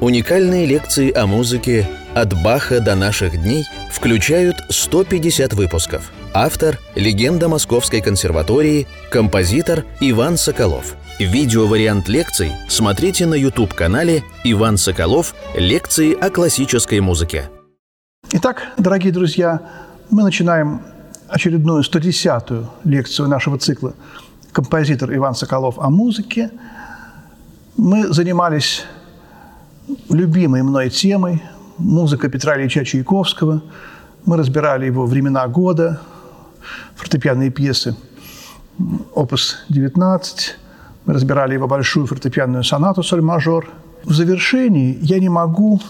Уникальные лекции о музыке «От Баха до наших дней» включают 150 выпусков. Автор – легенда Московской консерватории, композитор Иван Соколов. Видеовариант лекций смотрите на YouTube-канале «Иван Соколов. Лекции о классической музыке». Итак, дорогие друзья, мы начинаем очередную 110-ю лекцию нашего цикла «Композитор Иван Соколов о музыке». Мы занимались любимой мной темой – музыка Петра Ильича Чайковского. Мы разбирали его «Времена года», фортепианные пьесы опус 19. Мы разбирали его большую фортепианную сонату «Соль-мажор». В завершении я не могу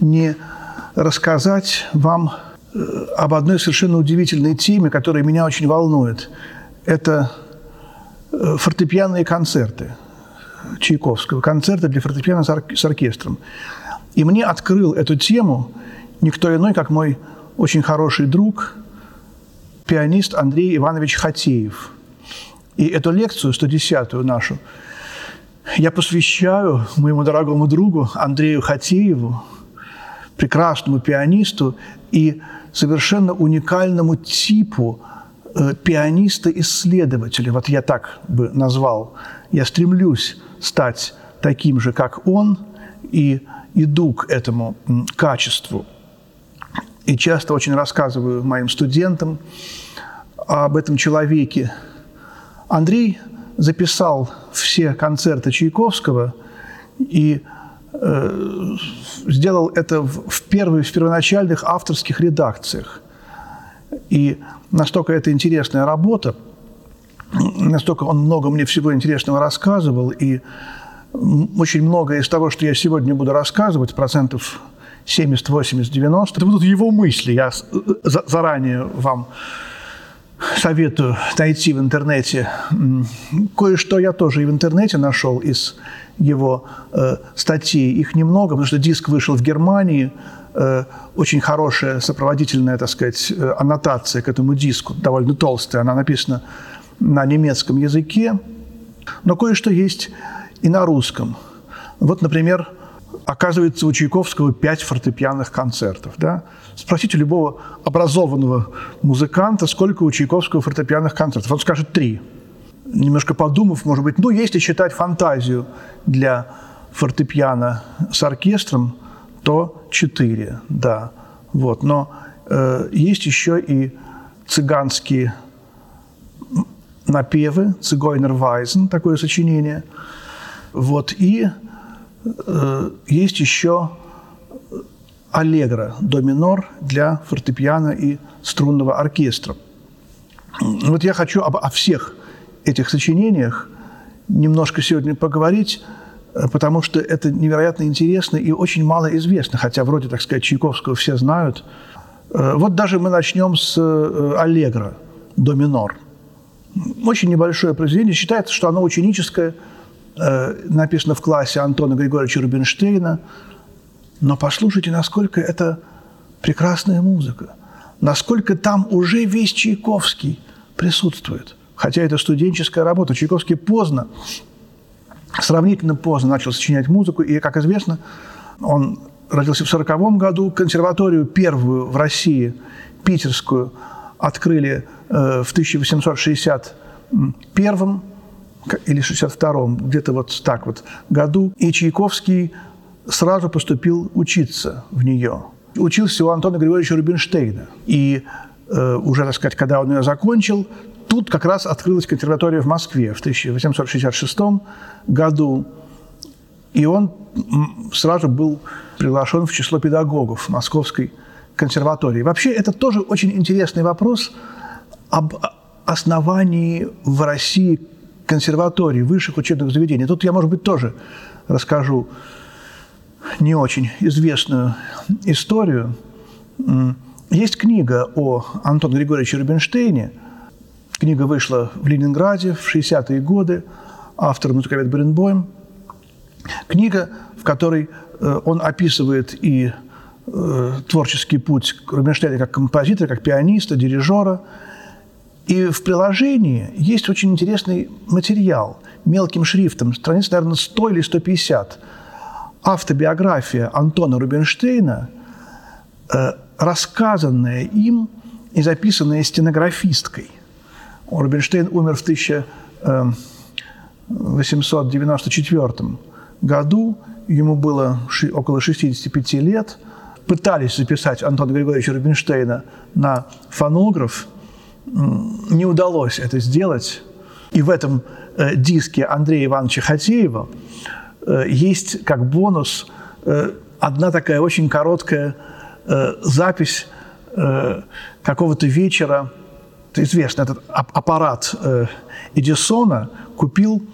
не рассказать вам э, об одной совершенно удивительной теме, которая меня очень волнует. Это э, фортепианные концерты – Чайковского, концерты для фортепиано с оркестром. И мне открыл эту тему никто иной, как мой очень хороший друг, пианист Андрей Иванович Хатеев. И эту лекцию, 110-ю нашу, я посвящаю моему дорогому другу Андрею Хатееву, прекрасному пианисту и совершенно уникальному типу э, пианиста-исследователя. Вот я так бы назвал. Я стремлюсь стать таким же, как он, и иду к этому качеству. И часто очень рассказываю моим студентам об этом человеке. Андрей записал все концерты Чайковского и э, сделал это в, в, первой, в первоначальных авторских редакциях. И настолько это интересная работа – настолько он много мне всего интересного рассказывал, и очень многое из того, что я сегодня буду рассказывать, процентов 70, 80, 90, это будут его мысли. Я заранее вам советую найти в интернете. Кое-что я тоже и в интернете нашел из его э, статей. Их немного, потому что диск вышел в Германии. Э, очень хорошая сопроводительная, так сказать, э, аннотация к этому диску, довольно толстая. Она написана на немецком языке, но кое-что есть и на русском. Вот, например, оказывается, у Чайковского пять фортепианных концертов. Да? Спросите любого образованного музыканта, сколько у Чайковского фортепианных концертов. Он скажет три. Немножко подумав, может быть, ну, если считать фантазию для фортепиано с оркестром, то четыре, да. Вот. Но э, есть еще и цыганские напевы, Цигойнер Вайзен, такое сочинение. Вот, и э, есть еще аллегро до минор для фортепиано и струнного оркестра. Вот я хочу об, о всех этих сочинениях немножко сегодня поговорить, э, потому что это невероятно интересно и очень мало известно, хотя вроде, так сказать, Чайковского все знают. Э, вот даже мы начнем с э, аллегро до минор – очень небольшое произведение. Считается, что оно ученическое, э, написано в классе Антона Григорьевича Рубинштейна. Но послушайте, насколько это прекрасная музыка. Насколько там уже весь Чайковский присутствует. Хотя это студенческая работа. Чайковский поздно, сравнительно поздно начал сочинять музыку. И, как известно, он родился в 1940 году. Консерваторию первую в России, питерскую, открыли в 1861 или 62 где-то вот так вот году, и Чайковский сразу поступил учиться в нее. Учился у Антона Григорьевича Рубинштейна. И э, уже, так сказать, когда он ее закончил, тут как раз открылась консерватория в Москве в 1866 году. И он сразу был приглашен в число педагогов Московской консерватории. Вообще, это тоже очень интересный вопрос – об основании в России консерваторий, высших учебных заведений. Тут я, может быть, тоже расскажу не очень известную историю. Есть книга о Антоне Григорьевиче Рубинштейне. Книга вышла в Ленинграде в 60-е годы. Автор музыковед Бренбойм. Книга, в которой э, он описывает и э, творческий путь Рубинштейна как композитора, как пианиста, дирижера – и в приложении есть очень интересный материал мелким шрифтом, страниц, наверное, 100 или 150, автобиография Антона Рубинштейна, э, рассказанная им и записанная стенографисткой. Рубинштейн умер в 1894 году, ему было около 65 лет. Пытались записать Антона Григорьевича Рубинштейна на фонограф, не удалось это сделать. И в этом э, диске Андрея Ивановича Хатеева э, есть как бонус э, одна такая очень короткая запись какого-то вечера. Это известно, этот аппарат Эдисона купил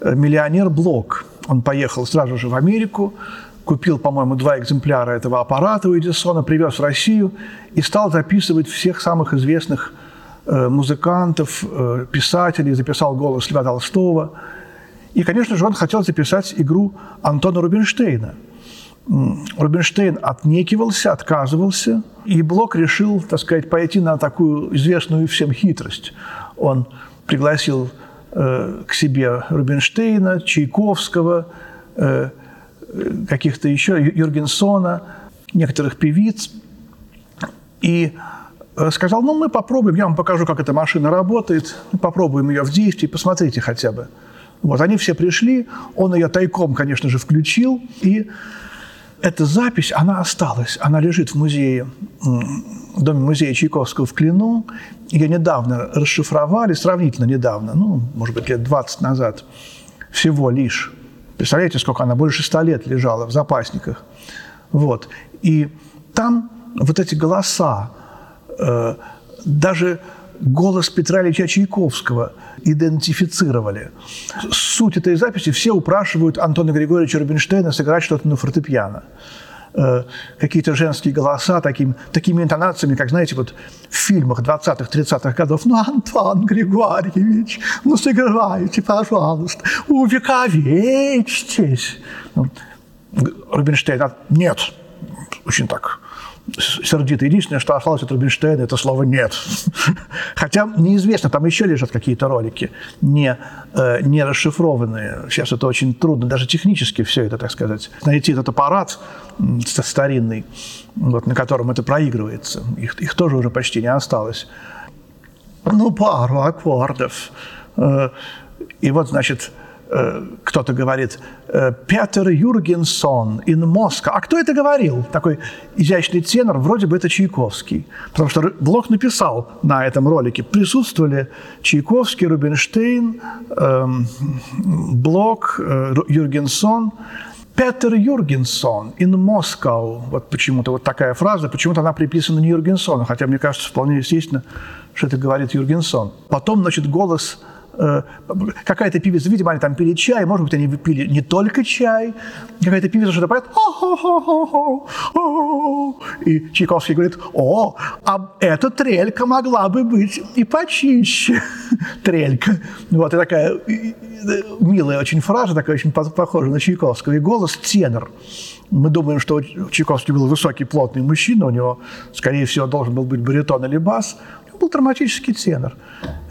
миллионер Блок. Он поехал сразу же в Америку, купил, по-моему, два экземпляра этого аппарата у Эдисона, привез в Россию и стал записывать всех самых известных э, музыкантов, э, писателей, записал голос Льва Толстого. И, конечно же, он хотел записать игру Антона Рубинштейна. Рубинштейн отнекивался, отказывался, и Блок решил, так сказать, пойти на такую известную всем хитрость. Он пригласил э, к себе Рубинштейна, Чайковского, э, каких-то еще, Юргенсона, некоторых певиц, и э, сказал, ну, мы попробуем, я вам покажу, как эта машина работает, мы попробуем ее в действии, посмотрите хотя бы. Вот, они все пришли, он ее тайком, конечно же, включил, и эта запись, она осталась, она лежит в музее, в доме музея Чайковского в Клину. Ее недавно расшифровали, сравнительно недавно, ну, может быть, лет 20 назад всего лишь. Представляете, сколько она? Больше ста лет лежала в запасниках. Вот. И там вот эти голоса, э, даже голос Петра Ильича Чайковского идентифицировали. Суть этой записи – все упрашивают Антона Григорьевича Рубинштейна сыграть что-то на фортепиано. Э, какие-то женские голоса таким, такими интонациями, как, знаете, вот в фильмах 20-х, 30-х годов. Ну, Антон Григорьевич, ну, сыграйте, пожалуйста, увековечьтесь. Ну, Рубинштейн, а, нет, очень так сердито. Единственное, что осталось от Рубинштейна, это слово «нет». Хотя неизвестно, там еще лежат какие-то ролики, не, э, не расшифрованные. Сейчас это очень трудно, даже технически все это, так сказать. Найти этот аппарат старинный, вот, на котором это проигрывается, их, их тоже уже почти не осталось. Ну, пару аккордов. Э, и вот, значит, кто-то говорит, э, Петер Юргенсон in Москва. А кто это говорил? Такой изящный тенор, вроде бы это Чайковский. Потому что Блок написал на этом ролике, присутствовали Чайковский, Рубинштейн, эм, Блок, э, Юргенсон. Петер Юргенсон in Moscow. Вот почему-то вот такая фраза, почему-то она приписана не Юргенсону, хотя мне кажется вполне естественно, что это говорит Юргенсон. Потом, значит, голос Э, какая-то певица, видимо, они там пили чай, может быть, они пили не только чай, какая-то певица что-то поет, и Чайковский говорит, о, а эта трелька могла бы быть и почище. Трелька. Вот, и такая милая очень фраза, такая очень похожа на Чайковского, и голос тенор. Мы думаем, что Чайковский был высокий, плотный мужчина, у него, скорее всего, должен был быть баритон или бас, был драматический тенор.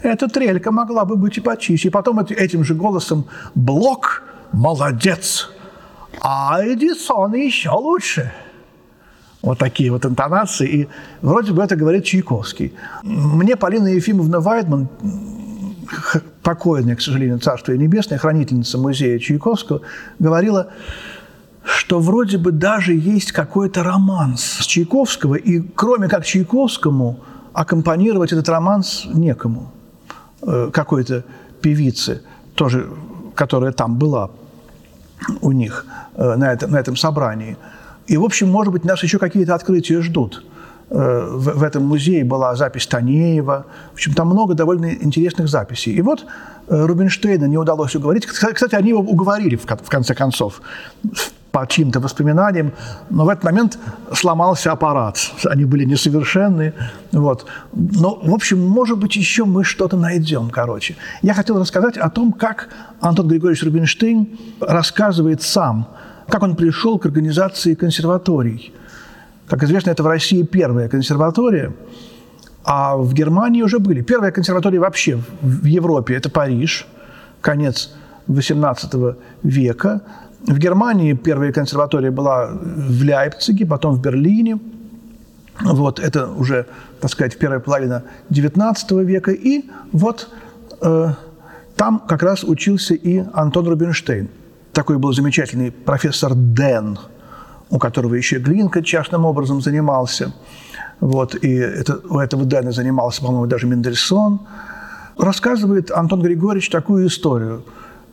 Эта трелька могла бы быть и почище. И потом этим же голосом «Блок молодец, а Эдисон еще лучше». Вот такие вот интонации. И вроде бы это говорит Чайковский. Мне Полина Ефимовна Вайдман, покойная, к сожалению, Царство Небесное, хранительница музея Чайковского, говорила, что вроде бы даже есть какой-то романс Чайковского, и кроме как Чайковскому – аккомпанировать этот романс некому. Э, какой-то певице, тоже, которая там была у них э, на этом, на этом собрании. И, в общем, может быть, нас еще какие-то открытия ждут. Э, в, в этом музее была запись Танеева. В общем, там много довольно интересных записей. И вот Рубинштейна не удалось уговорить. Кстати, они его уговорили, в конце концов, по чьим-то воспоминаниям, но в этот момент сломался аппарат. Они были несовершенны. Вот. Но, в общем, может быть, еще мы что-то найдем, короче. Я хотел рассказать о том, как Антон Григорьевич Рубинштейн рассказывает сам, как он пришел к организации консерваторий. Как известно, это в России первая консерватория, а в Германии уже были. Первая консерватория вообще в Европе – это Париж, конец XVIII века – В Германии первая консерватория была в Лейпциге, потом в Берлине. Вот это уже, так сказать, первая половина XIX века. И вот э, там как раз учился и Антон Рубинштейн. Такой был замечательный профессор Дэн, у которого еще Глинка частным образом занимался. Вот, и это, у этого Дэна занимался, по-моему, даже Мендельсон. Рассказывает Антон Григорьевич такую историю,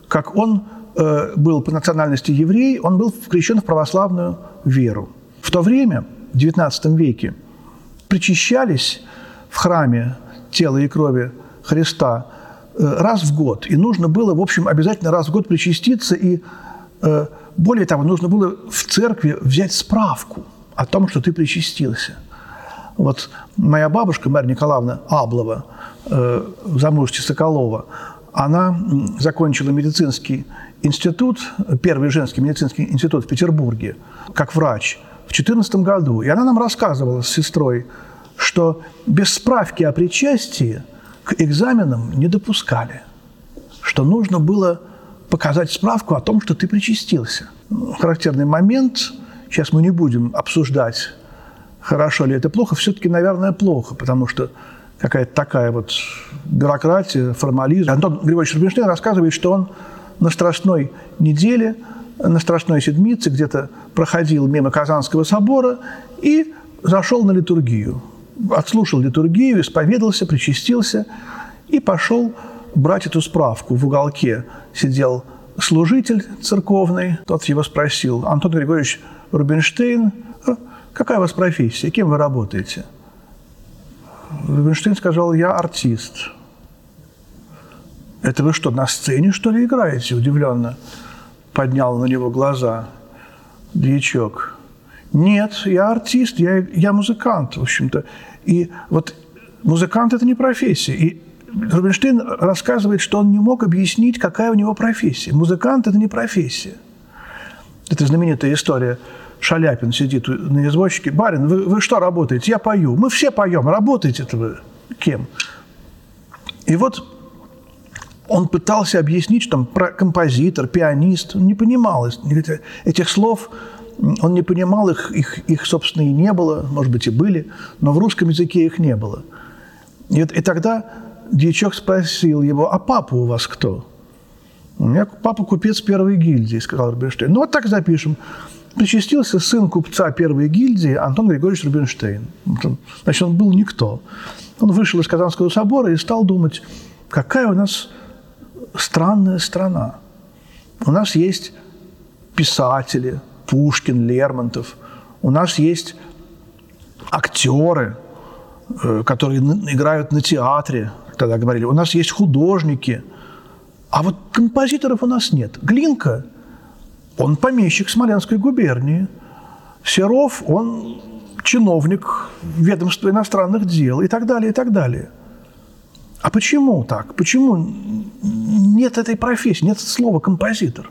как он э, был по национальности еврей, он был включен в православную веру. В то время, в XIX веке, причащались в храме тела и крови Христа э, раз в год. И нужно было, в общем, обязательно раз в год причаститься. И э, более того, нужно было в церкви взять справку о том, что ты причастился. Вот моя бабушка, Марья Николаевна Аблова, э, Соколова, она закончила медицинский институт, первый женский медицинский институт в Петербурге, как врач, в 2014 году. И она нам рассказывала с сестрой, что без справки о причастии к экзаменам не допускали, что нужно было показать справку о том, что ты причастился. Характерный момент, сейчас мы не будем обсуждать, хорошо ли это плохо, все-таки, наверное, плохо, потому что какая-то такая вот бюрократия, формализм. Антон Григорьевич Рубинштейн рассказывает, что он на Страстной неделе, на Страстной седмице где-то проходил мимо Казанского собора и зашел на литургию. Отслушал литургию, исповедался, причастился и пошел брать эту справку. В уголке сидел служитель церковный, тот его спросил, Антон Григорьевич Рубинштейн, «А какая у вас профессия, кем вы работаете? Рубинштейн сказал, я артист. Это вы что, на сцене, что ли, играете? Удивленно поднял на него глаза дьячок. Нет, я артист, я, я музыкант, в общем-то. И вот музыкант – это не профессия. И Рубинштейн рассказывает, что он не мог объяснить, какая у него профессия. Музыкант – это не профессия. Это знаменитая история. Шаляпин сидит на извозчике. «Барин, вы, вы что работаете?» «Я пою». «Мы все поем. Работаете-то вы кем?» И вот он пытался объяснить, что там про композитор, пианист. Он не понимал этих слов. Он не понимал их, их, их, собственно, и не было. Может быть, и были. Но в русском языке их не было. И, и тогда дьячок спросил его, а папа у вас кто? У меня папа купец первой гильдии, сказал Рубинштейн. Ну, вот так запишем. Причастился сын купца первой гильдии Антон Григорьевич Рубинштейн. Значит, он был никто. Он вышел из Казанского собора и стал думать, какая у нас странная страна. У нас есть писатели, Пушкин, Лермонтов. У нас есть актеры, э, которые играют на театре, тогда говорили. У нас есть художники, а вот композиторов у нас нет. Глинка, он помещик Смоленской губернии. Серов, он чиновник ведомства иностранных дел и так далее, и так далее. А почему так? Почему нет этой профессии, нет слова композитор?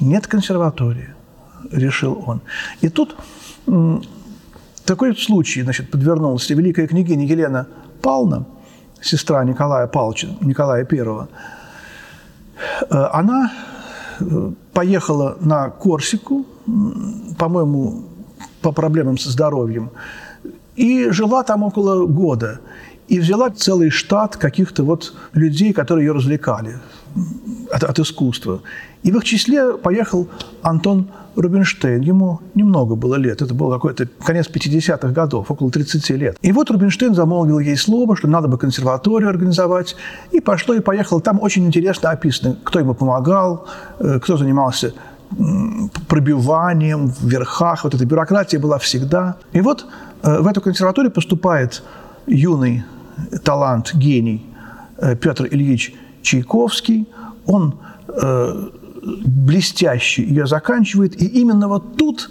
Нет консерватории, решил он. И тут такой случай, значит, подвернулся. Великая княгиня Елена Павловна – сестра Николая Павловича, Николая I, э, она э, поехала на Корсику, по-моему, по проблемам со здоровьем, и жила там около года. И взяла целый штат каких-то вот людей, которые ее развлекали от, от искусства. И в их числе поехал Антон Рубинштейн. Ему немного было лет. Это был какой-то конец 50-х годов, около 30 лет. И вот Рубинштейн замолвил ей слово, что надо бы консерваторию организовать. И пошло и поехало. Там очень интересно описано, кто ему помогал, э, кто занимался пробиванием в верхах. Вот эта бюрократия была всегда. И вот э, в эту консерваторию поступает юный талант, гений э, Петр Ильич Чайковский. Он блестяще ее заканчивает. И именно вот тут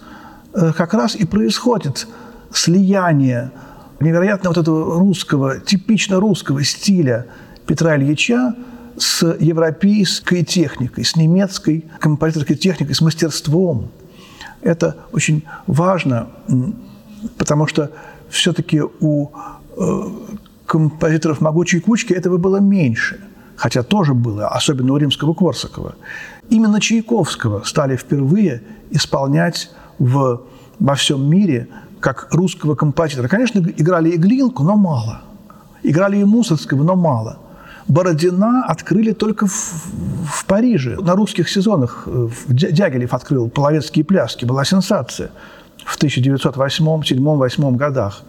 э, как раз и происходит слияние невероятно вот этого русского, типично русского стиля Петра Ильича с европейской техникой, с немецкой композиторской техникой, с мастерством. Это очень важно, потому что все-таки у э, композиторов «Могучей кучки» этого было меньше. хотя тоже было, особенно у римского Корсакова. Именно Чайковского стали впервые исполнять в, во всем мире как русского композитора. Конечно, играли и Глинку, но мало. Играли и Мусорского, но мало. Бородина открыли только в, в Париже. На русских сезонах Дягилев открыл половецкие пляски. Была сенсация в 1908, 7, 8 годах.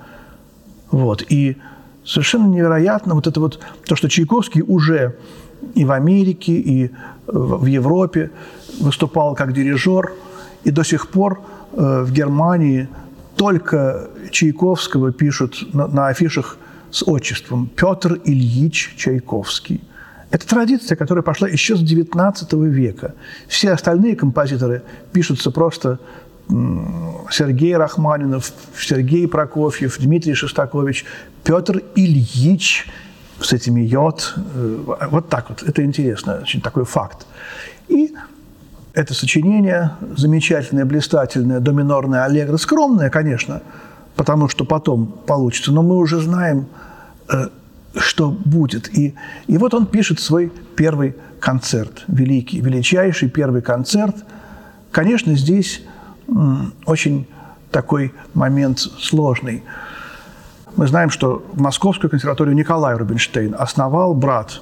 Вот. И совершенно невероятно вот это вот то, что Чайковский уже и в Америке, и в Европе выступал как дирижер, и до сих пор э, в Германии только Чайковского пишут на, на афишах с отчеством Петр Ильич Чайковский. Это традиция, которая пошла еще с XIX века. Все остальные композиторы пишутся просто Сергей Рахманинов, Сергей Прокофьев, Дмитрий Шостакович, Петр Ильич с этими йод. Э, вот так вот. Это интересно, очень такой факт. И это сочинение замечательное, блистательное, доминорное, аллегро, скромное, конечно, потому что потом получится, но мы уже знаем, э, что будет. И, и вот он пишет свой первый концерт, великий, величайший первый концерт. Конечно, здесь очень такой момент сложный. Мы знаем, что Московскую консерваторию Николай Рубинштейн основал брат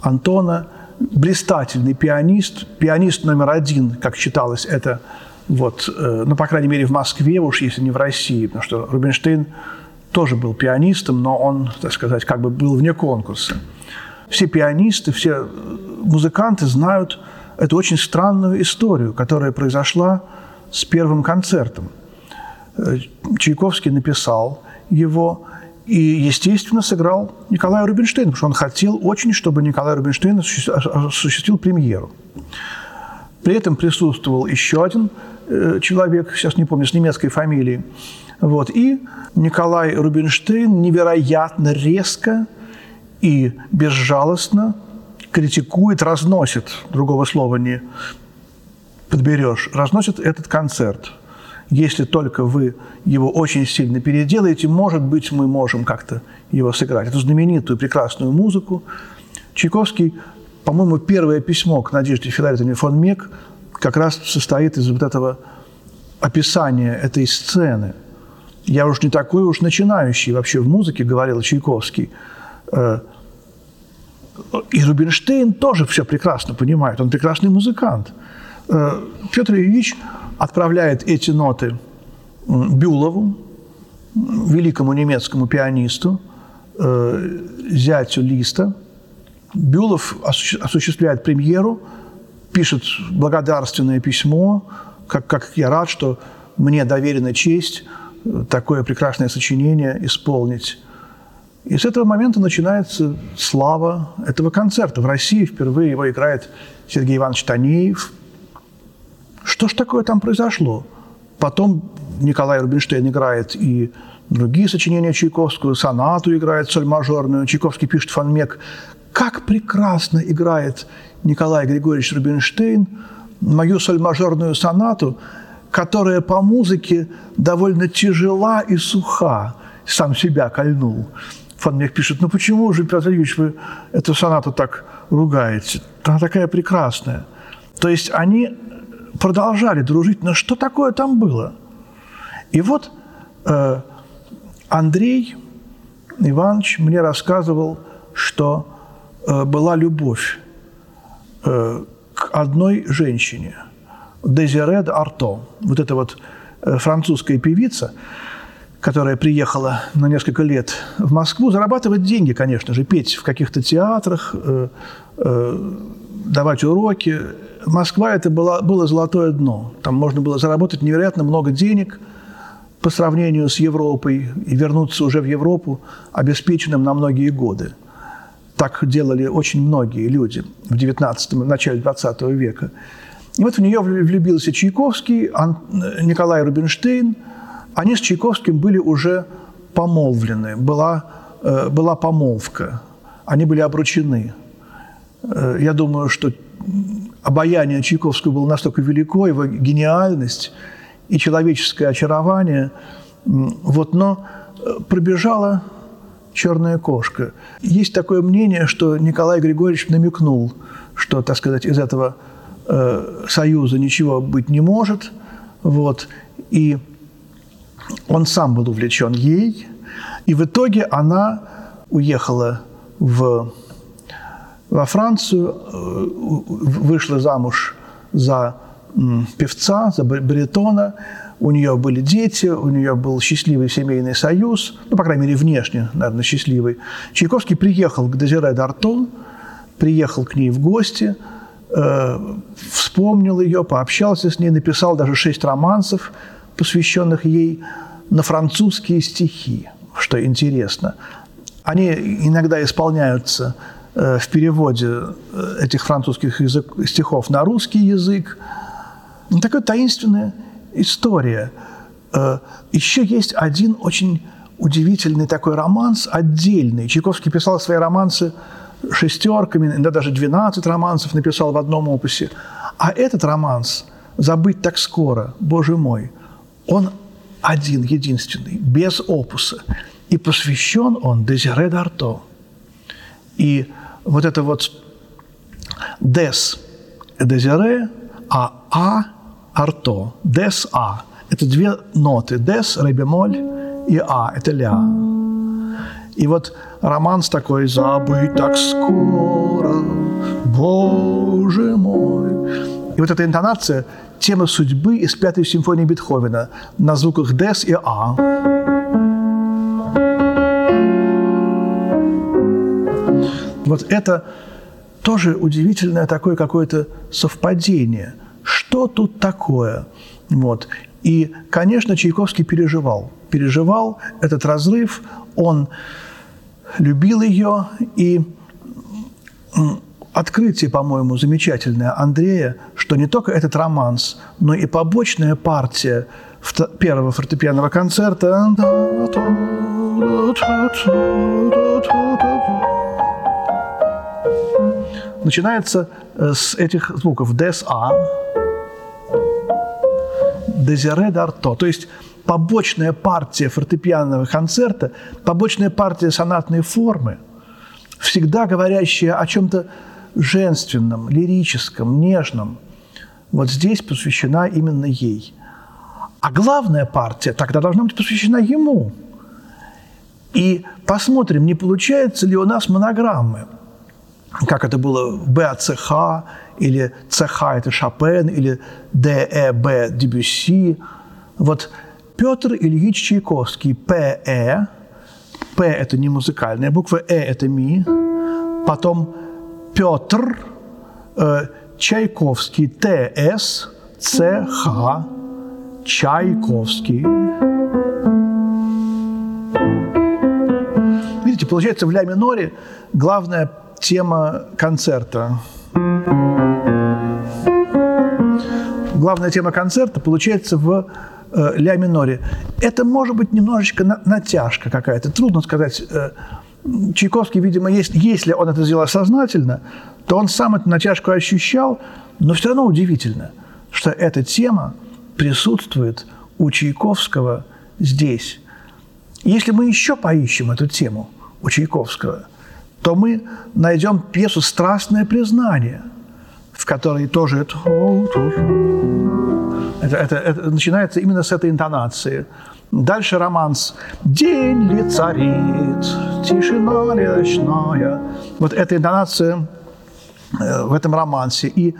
Антона, блистательный пианист, пианист номер один, как считалось это, вот, э, ну, по крайней мере, в Москве, уж если не в России, потому что Рубинштейн тоже был пианистом, но он, так сказать, как бы был вне конкурса. Все пианисты, все музыканты знают эту очень странную историю, которая произошла с первым концертом. Э, Чайковский написал его и, естественно, сыграл Николай Рубинштейн, потому что он хотел очень, чтобы Николай Рубинштейн осуществил премьеру. При этом присутствовал еще один э, человек, сейчас не помню, с немецкой фамилией. Вот. И Николай Рубинштейн невероятно резко и безжалостно критикует, разносит, другого слова не подберешь, разносит этот концерт. Если только вы его очень сильно переделаете, может быть, мы можем как-то его сыграть. Эту знаменитую прекрасную музыку. Чайковский, по-моему, первое письмо к Надежде Филаретовне фон Мек как раз состоит из вот этого описания этой сцены. Я уж не такой уж начинающий вообще в музыке, говорил Чайковский. Э, и Рубинштейн тоже все прекрасно понимает, он прекрасный музыкант – Петр Ильич отправляет эти ноты Бюлову, великому немецкому пианисту, э, зятю Листа. Бюлов осуществляет премьеру, пишет благодарственное письмо, как, как я рад, что мне доверена честь э, такое прекрасное сочинение исполнить. И с этого момента начинается слава этого концерта. В России впервые его играет Сергей Иванович Танеев – что ж такое там произошло? Потом Николай Рубинштейн играет и другие сочинения Чайковского, сонату играет соль мажорную, Чайковский пишет фанмек. Как прекрасно играет Николай Григорьевич Рубинштейн мою соль мажорную сонату, которая по музыке довольно тяжела и суха. Сам себя кольнул. Фанмек пишет, ну почему же, Петр Ильич, вы эту сонату так ругаете? Она такая прекрасная. То есть они продолжали дружить, но что такое там было? И вот э, Андрей Иванович мне рассказывал, что э, была любовь э, к одной женщине, Дезире де Арто, вот эта вот э, французская певица, которая приехала на несколько лет в Москву, зарабатывать деньги, конечно же, петь в каких-то театрах, э, э, давать уроки. Москва – это было, было золотое дно. Там можно было заработать невероятно много денег по сравнению с Европой и вернуться уже в Европу обеспеченным на многие годы. Так делали очень многие люди в 19 в начале 20 века. И вот в нее влюбился Чайковский, Николай Рубинштейн. Они с Чайковским были уже помолвлены, была, э, была помолвка, они были обручены. Э, я думаю, что обаяние Чайковского было настолько велико, его гениальность и человеческое очарование. Вот, но э, пробежало «Черная кошка». Есть такое мнение, что Николай Григорьевич намекнул, что, так сказать, из этого э, союза ничего быть не может. Вот. И он сам был увлечен ей. И в итоге она уехала в, во Францию, э, вышла замуж за певца, за баритона, у нее были дети, у нее был счастливый семейный союз, ну, по крайней мере, внешне, наверное, счастливый. Чайковский приехал к Дезире Д'Арто, приехал к ней в гости, э, вспомнил ее, пообщался с ней, написал даже шесть романсов, посвященных ей на французские стихи, что интересно. Они иногда исполняются э, в переводе э, этих французских язык, стихов на русский язык. Ну, такая таинственная история. Э, еще есть один очень удивительный такой романс, отдельный. Чайковский писал свои романсы шестерками, иногда даже 12 романсов написал в одном опусе. А этот романс «Забыть так скоро», боже мой, он один, единственный, без опуса. И посвящен он Дезире Д'Арто. И вот это вот «дес» – Дезире, а «а» арто, дес а. Это две ноты, дес, ре бемоль и а, это ля. И вот романс такой «Забыть так скоро, Боже мой». И вот эта интонация – тема судьбы из пятой симфонии Бетховена на звуках «дес» и «а». Вот это тоже удивительное такое какое-то совпадение – что тут такое? Вот. И, конечно, Чайковский переживал. Переживал этот разрыв, он любил ее, и открытие, по-моему, замечательное Андрея, что не только этот романс, но и побочная партия первого фортепианного концерта. Начинается э, с этих звуков. «дес а», Дезире Д'Арто. То есть побочная партия фортепианного концерта, побочная партия сонатной формы, всегда говорящая о чем-то женственном, лирическом, нежном, вот здесь посвящена именно ей. А главная партия тогда должна быть посвящена ему. И посмотрим, не получается ли у нас монограммы, как это было в БАЦХ или ЦХ – это Шопен, или ДЭБ – Дебюсси. Вот Петр Ильич Чайковский, ПЭ, П – это не музыкальная буква, Э – это ми, потом Петр, э, Чайковский, ТС, ЦХ, Чайковский. Видите, получается в ля миноре главная тема концерта – главная тема концерта получается в э, ля миноре. Это может быть немножечко на, натяжка какая-то. Трудно сказать. Э, Чайковский, видимо, есть, если он это сделал сознательно, то он сам эту натяжку ощущал, но все равно удивительно, что эта тема присутствует у Чайковского здесь. Если мы еще поищем эту тему у Чайковского, то мы найдем пьесу «Страстное признание», в которой тоже это, это, это, это начинается именно с этой интонации. Дальше романс «День ли царит, тишина ли ночная». Вот эта интонация в этом романсе. И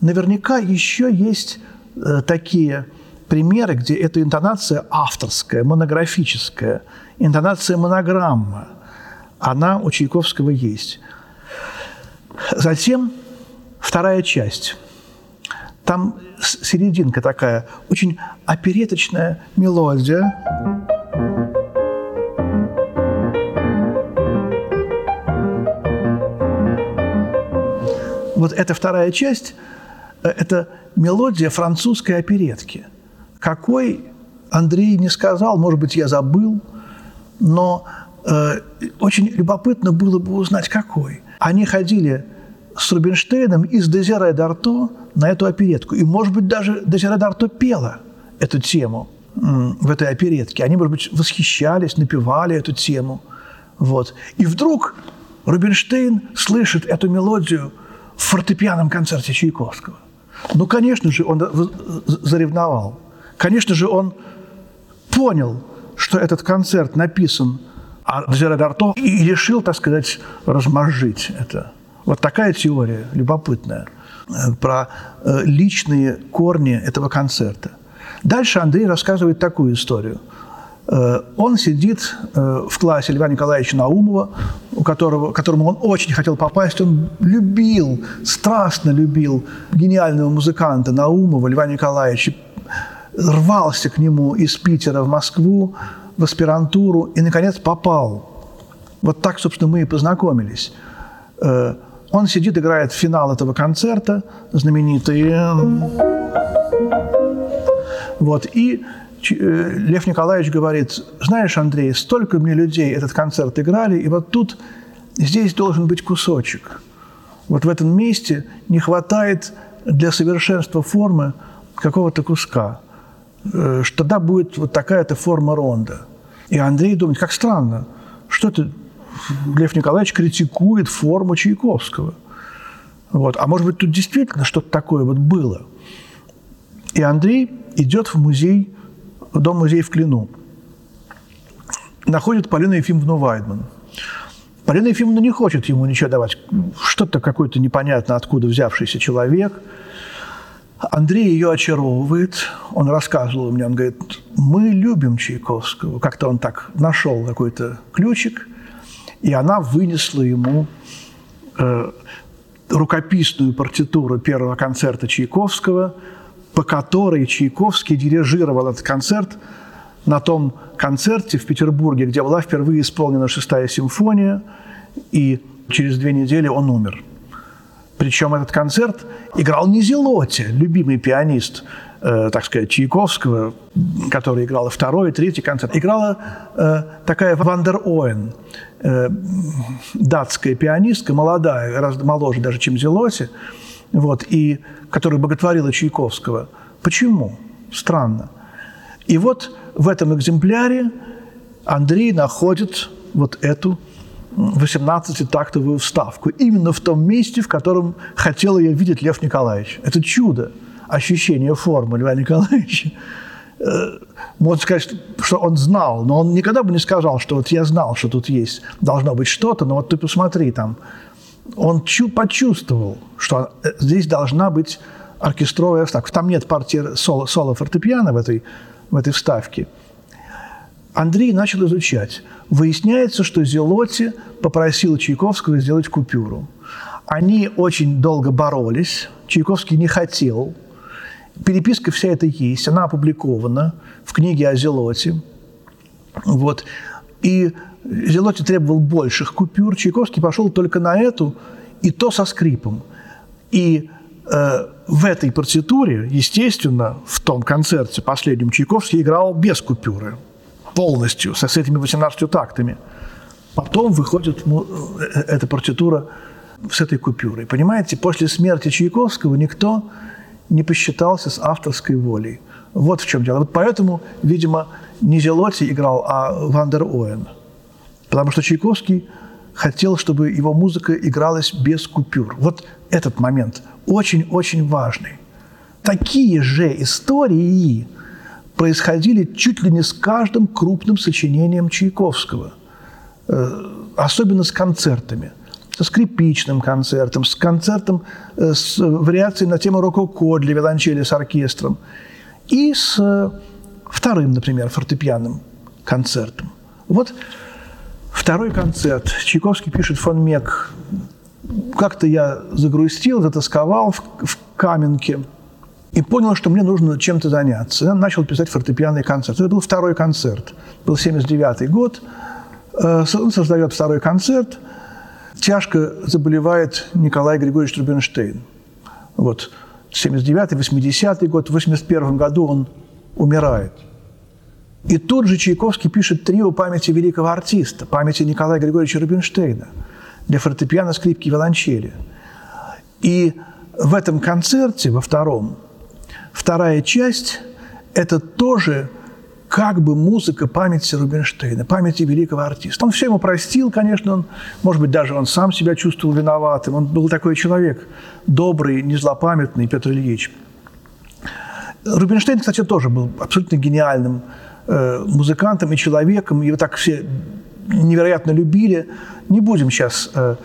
наверняка еще есть э, такие примеры, где эта интонация авторская, монографическая, интонация монограмма, она у Чайковского есть. Затем вторая часть. Там серединка такая, очень опереточная мелодия. Вот эта вторая часть э, – это мелодия французской оперетки. Какой Андрей не сказал, может быть, я забыл, но э, очень любопытно было бы узнать, какой. Они ходили с Рубинштейном из Дезире Д'Арто на эту оперетку. И, может быть, даже Дезире Д'Арто пела эту тему в этой оперетке. Они, может быть, восхищались, напевали эту тему. Вот. И вдруг Рубинштейн слышит эту мелодию фортепианном концерте Чайковского. Ну, конечно же, он заревновал. Конечно же, он понял, что этот концерт написан Зера Дарто и решил, так сказать, размозжить это. Вот такая теория любопытная э, про э, личные корни этого концерта. Дальше Андрей рассказывает такую историю. Э, он сидит в классе Льва Николаевича Наумова, у которого, которому он очень хотел попасть. Он любил, страстно любил гениального музыканта Наумова, Льва Николаевича, рвался к нему из Питера в Москву, в аспирантуру и, наконец, попал. Вот так, собственно, мы и познакомились. Э, он сидит, играет финал этого концерта, знаменитый. Вот, и э, Лев Николаевич говорит, знаешь, Андрей, столько мне людей этот концерт играли, и вот тут, здесь должен быть кусочек. Вот в этом месте не хватает для совершенства формы какого-то куска. Э, что тогда будет вот такая-то форма ронда. И Андрей думает, как странно, что это Лев Николаевич критикует форму Чайковского. Вот. А может быть, тут действительно что-то такое вот было. И Андрей идет в музей, дом-музей в Клину. Находит Полину Ефимовну Вайдман. Полина Ефимовна не хочет ему ничего давать. Что-то какой-то непонятно откуда взявшийся человек – Андрей ее очаровывает. Он рассказывал мне, он говорит, мы любим Чайковского. Как-то он так нашел какой-то ключик, и она вынесла ему э, рукописную партитуру первого концерта Чайковского, по которой Чайковский дирижировал этот концерт на том концерте в Петербурге, где была впервые исполнена шестая симфония, и через две недели он умер. Причем этот концерт играл не Зелоти, любимый пианист, э, так сказать, Чайковского, который играл второй и третий концерт. Играла э, такая Вандер Оэн, э, датская пианистка, молодая, гораздо моложе даже, чем Зелоти, вот, и которая боготворила Чайковского. Почему? Странно. И вот в этом экземпляре Андрей находит вот эту 18-тактовую вставку. Именно в том месте, в котором хотел ее видеть Лев Николаевич. Это чудо, ощущение формы Льва Николаевича. Э, можно сказать, что он знал, но он никогда бы не сказал, что вот я знал, что тут есть, должно быть что-то, но вот ты посмотри там. Он чу почувствовал, что э, здесь должна быть оркестровая вставка. Там нет партии соло, соло фортепиано в этой, в этой вставке. Андрей начал изучать. Выясняется, что Зелотти попросил Чайковского сделать купюру. Они очень долго боролись, Чайковский не хотел. Переписка вся эта есть, она опубликована в книге о Зелоте. Вот. И Зелоти требовал больших купюр, Чайковский пошел только на эту, и то со скрипом. И э, в этой партитуре, естественно, в том концерте последнем Чайковский играл без купюры – полностью, с, с этими 18 тактами. Потом выходит ну, эта партитура с этой купюрой. Понимаете, после смерти Чайковского никто не посчитался с авторской волей. Вот в чем дело. Вот поэтому, видимо, не Зелотти играл, а Вандер Оэн. Потому что Чайковский хотел, чтобы его музыка игралась без купюр. Вот этот момент очень-очень важный. Такие же истории происходили чуть ли не с каждым крупным сочинением Чайковского, э, особенно с концертами со скрипичным концертом, с концертом э, с вариацией на тему рококо для виолончели с оркестром и с э, вторым, например, фортепианным концертом. Вот второй концерт. Чайковский пишет фон Мек. Как-то я загрустил, затасковал в, в Каменке – и понял, что мне нужно чем-то заняться. Я начал писать фортепианный концерт. Это был второй концерт. Был 79 год. Э, он создает второй концерт. Тяжко заболевает Николай Григорьевич Рубинштейн. Вот 79-й, 80-й год. В 81 году он умирает. И тут же Чайковский пишет трио памяти великого артиста, памяти Николая Григорьевича Рубинштейна для фортепиано, скрипки, виолончели. И в этом концерте, во втором, Вторая часть – это тоже как бы музыка памяти Рубинштейна, памяти великого артиста. Он все ему простил, конечно, он, может быть, даже он сам себя чувствовал виноватым. Он был такой человек, добрый, незлопамятный Петр Ильич. Рубинштейн, кстати, тоже был абсолютно гениальным музыкантом и человеком. Его так все невероятно любили. Не будем сейчас, э,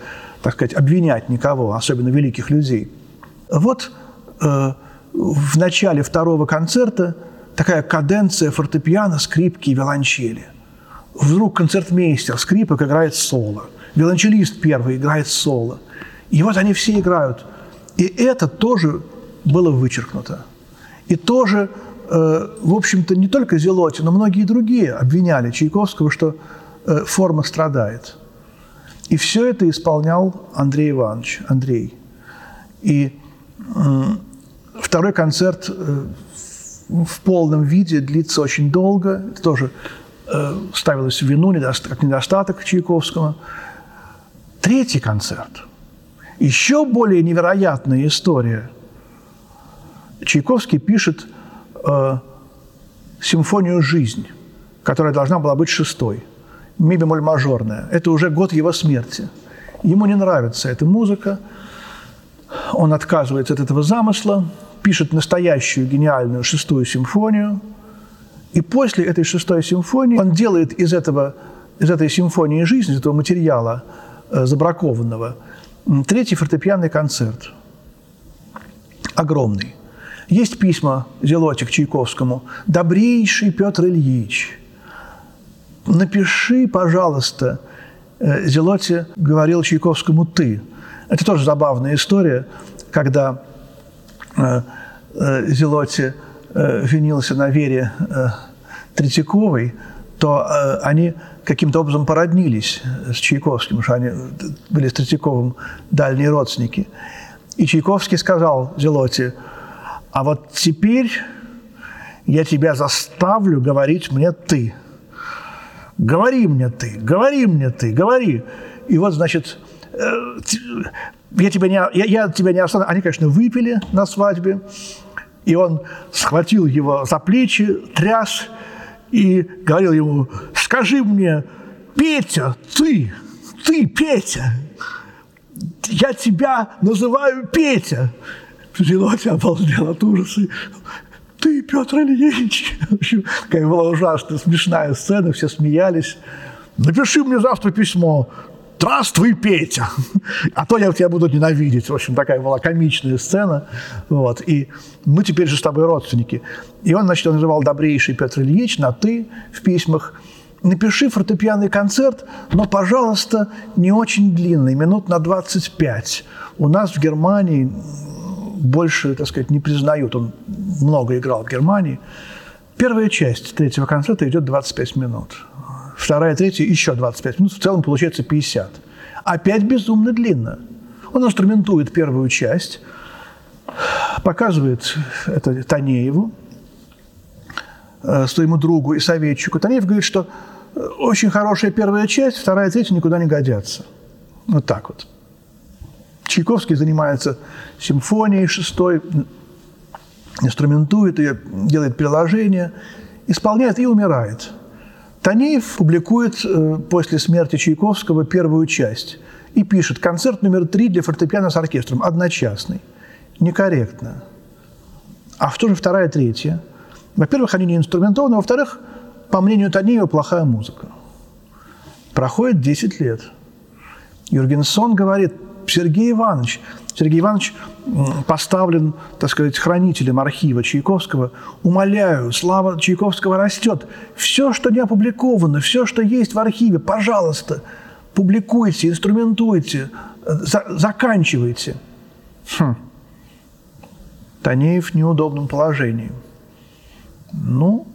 так сказать, обвинять никого, особенно великих людей. Вот э, в начале второго концерта такая каденция фортепиано, скрипки и виолончели. Вдруг концертмейстер, скрипок играет соло. Виолончелист первый играет соло. И вот они все играют. И это тоже было вычеркнуто. И тоже, э, в общем-то, не только Зелоти, но многие другие обвиняли Чайковского, что э, форма страдает. И все это исполнял Андрей Иванович, Андрей. И э, второй концерт э, в полном виде длится очень долго. Это тоже э, ставилось в вину как недостаток Чайковского. Третий концерт. Еще более невероятная история. Чайковский пишет э, симфонию «Жизнь», которая должна была быть шестой, ми бемоль мажорная. Это уже год его смерти. Ему не нравится эта музыка, он отказывается от этого замысла, пишет настоящую гениальную шестую симфонию, и после этой шестой симфонии он делает из, этого, из этой симфонии жизни, из этого материала э, забракованного, третий фортепианный концерт. Огромный. Есть письма Зелоти к Чайковскому. «Добрейший Петр Ильич, напиши, пожалуйста». Э, Зелоти говорил Чайковскому «ты». Это тоже забавная история, когда Э, э, Зелоти винился на вере Третьяковой, то они каким-то образом породнились с Чайковским, что они были с Третьяковым дальние родственники. И Чайковский сказал Зелоти, а вот теперь я тебя заставлю говорить мне «ты». Говори мне ты, говори мне ты, говори. И вот, значит, я тебя не, я, я тебя не остану. Они, конечно, выпили на свадьбе, и он схватил его за плечи, тряс и говорил ему, скажи мне, Петя, ты, ты, Петя, я тебя называю Петя. Зелотя обалдел от ужаса. Ты, Петр Ильич. В общем, какая была ужасная, смешная сцена, все смеялись. Напиши мне завтра письмо. «Здравствуй, Петя!» А то я тебя буду ненавидеть. В общем, такая была комичная сцена. Вот. И мы теперь же с тобой родственники. И он, значит, он называл добрейший Петр Ильич на «ты» в письмах. Напиши фортепианный концерт, но, пожалуйста, не очень длинный, минут на 25. У нас в Германии больше, так сказать, не признают. Он много играл в Германии. Первая часть третьего концерта идет 25 минут вторая, третья еще 25 минут, в целом получается 50. Опять безумно длинно. Он инструментует первую часть, показывает это Танееву, э, своему другу и советчику. Танеев говорит, что э, очень хорошая первая часть, вторая, третья никуда не годятся. Вот так вот. Чайковский занимается симфонией шестой, инструментует ее, делает приложение, исполняет и умирает – Танеев публикует э, после смерти Чайковского первую часть и пишет «Концерт номер три для фортепиано с оркестром, одночасный». Некорректно. А что же вторая, третья? Во-первых, они не инструментованы, во-вторых, по мнению Танеева, плохая музыка. Проходит 10 лет. Юргенсон говорит, Сергей Иванович, Сергей Иванович поставлен, так сказать, хранителем архива Чайковского. Умоляю, слава Чайковского растет. Все, что не опубликовано, все, что есть в архиве, пожалуйста, публикуйте, инструментуйте, за заканчивайте. Хм. Танеев в неудобном положении. Ну,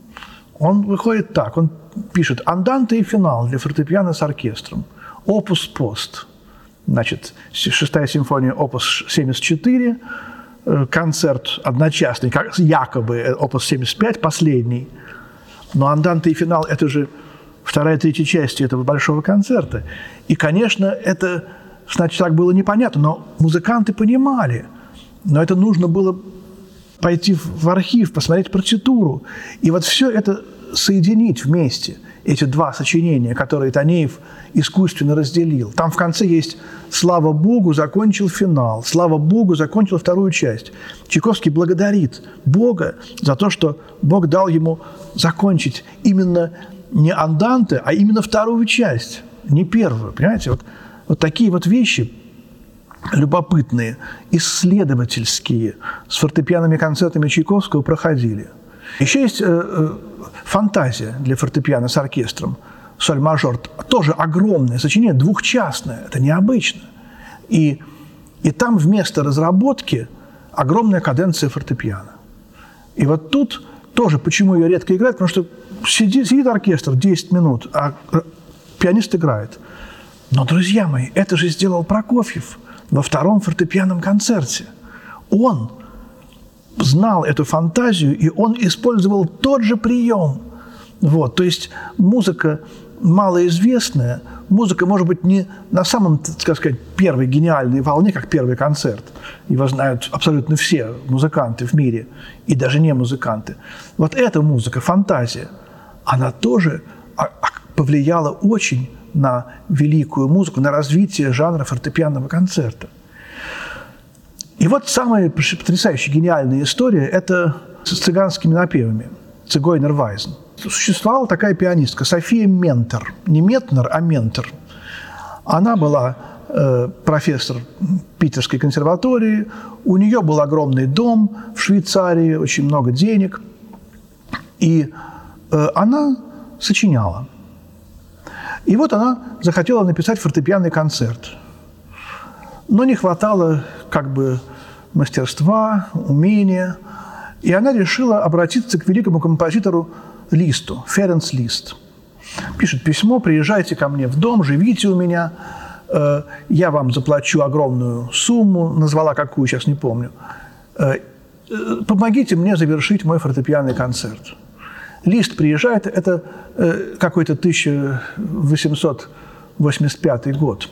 он выходит так, он пишет «Анданте и финал для фортепиано с оркестром. Опус пост». Значит, шестая симфония, опус 74, э, концерт одночасный, как, якобы э, опус 75, последний. Но анданты и финал – это же вторая и третья части этого большого концерта. И, конечно, это сначала было непонятно, но музыканты понимали. Но это нужно было пойти в архив, посмотреть партитуру. И вот все это соединить вместе эти два сочинения, которые Танеев искусственно разделил. Там в конце есть «Слава Богу, закончил финал», «Слава Богу, закончил вторую часть». Чайковский благодарит Бога за то, что Бог дал ему закончить именно не анданте, а именно вторую часть, не первую. Понимаете, вот, вот такие вот вещи любопытные, исследовательские с фортепианными концертами Чайковского проходили. Еще есть фантазия для фортепиано с оркестром, соль-мажор, тоже огромное сочинение, двухчастное, это необычно. И, и там вместо разработки огромная каденция фортепиано. И вот тут тоже, почему ее редко играют, потому что сидит, сидит оркестр 10 минут, а пианист играет. Но, друзья мои, это же сделал Прокофьев во втором фортепианном концерте. Он знал эту фантазию, и он использовал тот же прием. Вот, то есть музыка малоизвестная, музыка, может быть, не на самом, так сказать, первой гениальной волне, как первый концерт. Его знают абсолютно все музыканты в мире, и даже не музыканты. Вот эта музыка, фантазия, она тоже а, а, повлияла очень на великую музыку, на развитие жанра фортепианного концерта. И вот самая потрясающая, гениальная история – это с цыганскими напевами «Цигойнер Вайзен». Существовала такая пианистка София Ментор. Не Метнер, а Ментор. Она была э, профессор Питерской консерватории. У нее был огромный дом в Швейцарии, очень много денег. И э, она сочиняла. И вот она захотела написать фортепианный концерт. Но не хватало как бы мастерства, умения. И она решила обратиться к великому композитору Листу, Ференс Лист. Пишет письмо, приезжайте ко мне в дом, живите у меня, э, я вам заплачу огромную сумму, назвала какую, сейчас не помню. Э, э, помогите мне завершить мой фортепианный концерт. Лист приезжает, это какой-то 1885 год.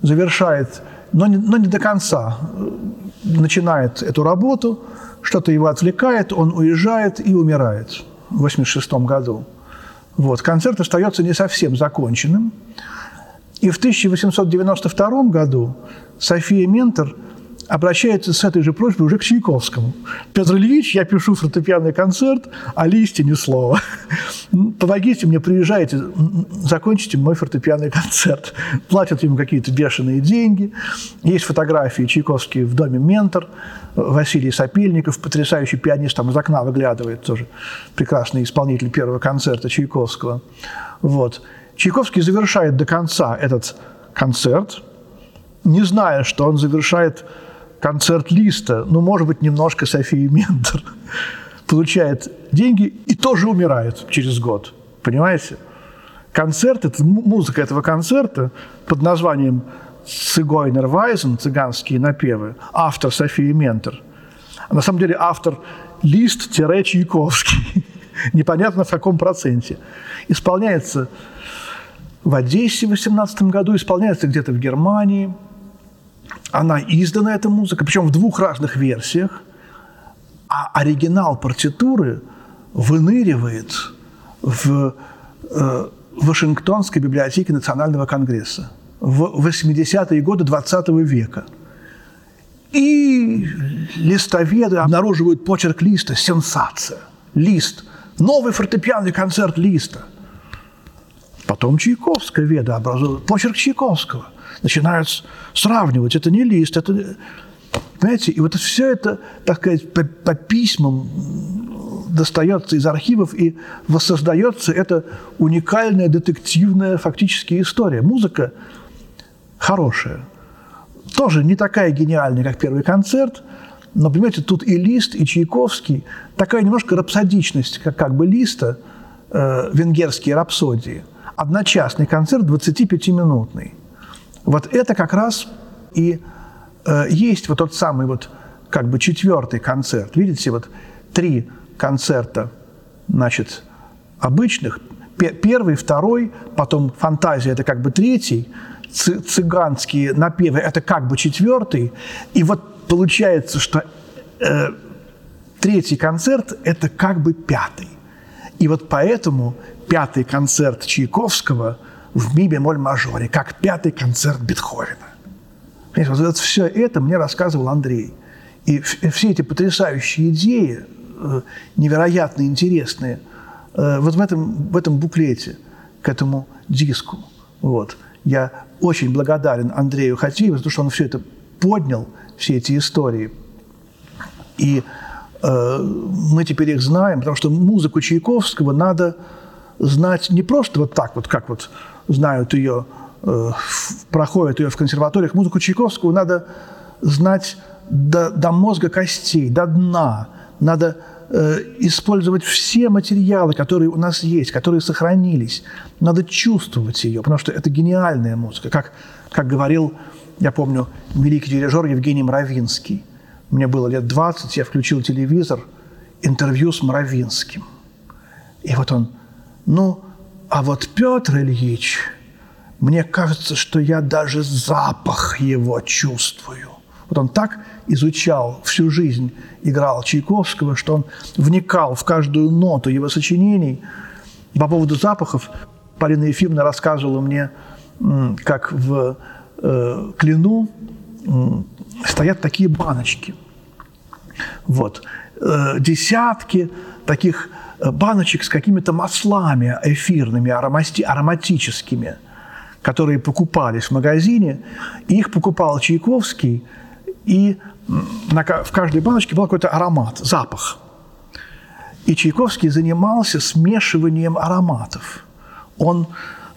Завершает, но не, но не до конца, начинает эту работу, что-то его отвлекает, он уезжает и умирает в 86 году. Вот. Концерт остается не совсем законченным. И в 1892 году София Ментор обращается с этой же просьбой уже к Чайковскому. «Петр Ильич, я пишу фортепианный концерт, а листья ни слова. Помогите мне, приезжайте, закончите мой фортепианный концерт». Платят ему какие-то бешеные деньги. Есть фотографии Чайковский в доме «Ментор». Василий Сапельников, потрясающий пианист, там из окна выглядывает тоже прекрасный исполнитель первого концерта Чайковского. Вот. Чайковский завершает до конца этот концерт, не зная, что он завершает концерт Листа, ну, может быть, немножко Софии Мендер, получает деньги и тоже умирает через год. Понимаете? Концерт, это музыка этого концерта под названием Цигойнер Вайзен, цыганские напевы, автор Софии Ментер. А на самом деле автор Лист-Чайковский. Непонятно в каком проценте. Исполняется в Одессе в 18 году, исполняется где-то в Германии – она издана, эта музыка, причем в двух разных версиях, а оригинал партитуры выныривает в э, Вашингтонской библиотеке Национального конгресса в 80-е годы 20 века. И листоведы обнаруживают почерк Листа. Сенсация. Лист. Новый фортепианный концерт Листа. Потом Чайковская веда образует почерк Чайковского – начинают сравнивать. Это не лист, это... Понимаете, и вот все это, так сказать, по, по письмам достается из архивов и воссоздается эта уникальная детективная фактически история. Музыка хорошая. Тоже не такая гениальная, как первый концерт, но, понимаете, тут и Лист, и Чайковский, такая немножко рапсодичность, как, как бы Листа, э, венгерские рапсодии. Одночасный концерт 25-минутный. Вот это как раз и э, есть вот тот самый вот как бы четвертый концерт. Видите, вот три концерта, значит, обычных. Первый, второй, потом фантазия – это как бы третий, цыганские напевы – это как бы четвертый. И вот получается, что э, третий концерт – это как бы пятый. И вот поэтому пятый концерт Чайковского в ми бемоль мажоре, как пятый концерт Бетховена. Понимаете, вот все это мне рассказывал Андрей. И все эти потрясающие идеи, э, невероятно интересные, э, вот в этом, в этом буклете, к этому диску. Вот. Я очень благодарен Андрею Хатиеву за то, что он все это поднял, все эти истории. И э, мы теперь их знаем, потому что музыку Чайковского надо знать не просто вот так вот, как вот знают ее, э, проходят ее в консерваториях. Музыку Чайковского надо знать до, до мозга костей, до дна. Надо э, использовать все материалы, которые у нас есть, которые сохранились. Надо чувствовать ее, потому что это гениальная музыка. Как, как говорил, я помню, великий дирижер Евгений Мравинский. Мне было лет 20, я включил телевизор, интервью с Мравинским. И вот он, ну, а вот Петр Ильич, мне кажется, что я даже запах его чувствую. Вот он так изучал всю жизнь, играл Чайковского, что он вникал в каждую ноту его сочинений. По поводу запахов Полина Ефимовна рассказывала мне, как в э, Клину стоят такие баночки. Вот. Э, десятки таких э, баночек с какими-то маслами эфирными, аромати ароматическими, которые покупались в магазине. Их покупал Чайковский – и на, в каждой баночке был какой-то аромат, запах. И Чайковский занимался смешиванием ароматов. Он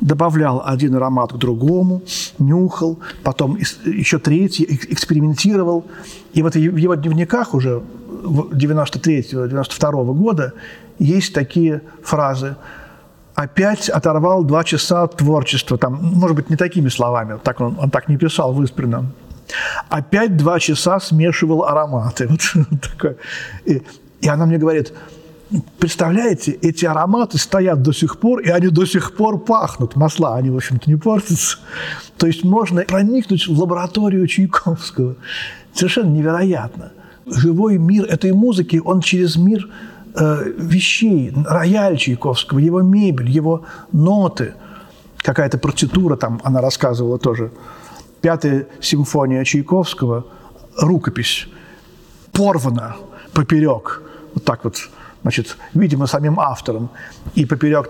добавлял один аромат к другому, нюхал, потом еще третий, экспериментировал. И вот в его дневниках уже 93-92 года есть такие фразы опять оторвал два часа творчества. Там, может быть, не такими словами, так он, он так не писал выспренно. Опять два часа смешивал ароматы. Вот такое. И, и она мне говорит, представляете, эти ароматы стоят до сих пор, и они до сих пор пахнут. Масла, они, в общем-то, не портятся. То есть можно проникнуть в лабораторию Чайковского. Совершенно невероятно. Живой мир этой музыки, он через мир э, вещей, рояль Чайковского, его мебель, его ноты, какая-то партитура там, она рассказывала тоже – Пятая симфония Чайковского, рукопись, порвана поперек, вот так вот, значит, видимо, самим автором. И поперек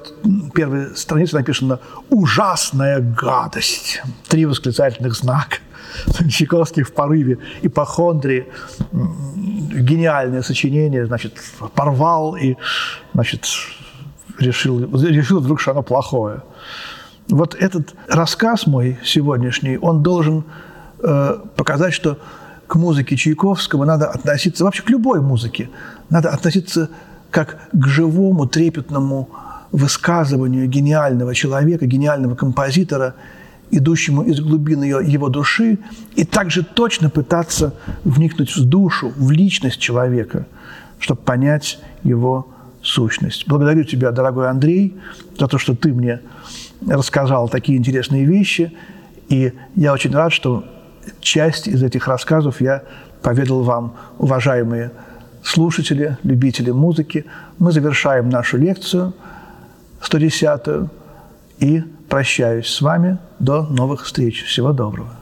первой страницы написано «Ужасная гадость». Три восклицательных знака. Чайковский в порыве ипохондрии, гениальное сочинение, значит, порвал и, значит, решил, решил вдруг, что оно плохое вот этот рассказ мой сегодняшний, он должен э, показать, что к музыке Чайковского надо относиться, вообще к любой музыке, надо относиться как к живому, трепетному высказыванию гениального человека, гениального композитора, идущему из глубин ее, его души, и также точно пытаться вникнуть в душу, в личность человека, чтобы понять его сущность. Благодарю тебя, дорогой Андрей, за то, что ты мне рассказал такие интересные вещи. И я очень рад, что часть из этих рассказов я поведал вам, уважаемые слушатели, любители музыки. Мы завершаем нашу лекцию 110-ю и прощаюсь с вами. До новых встреч. Всего доброго.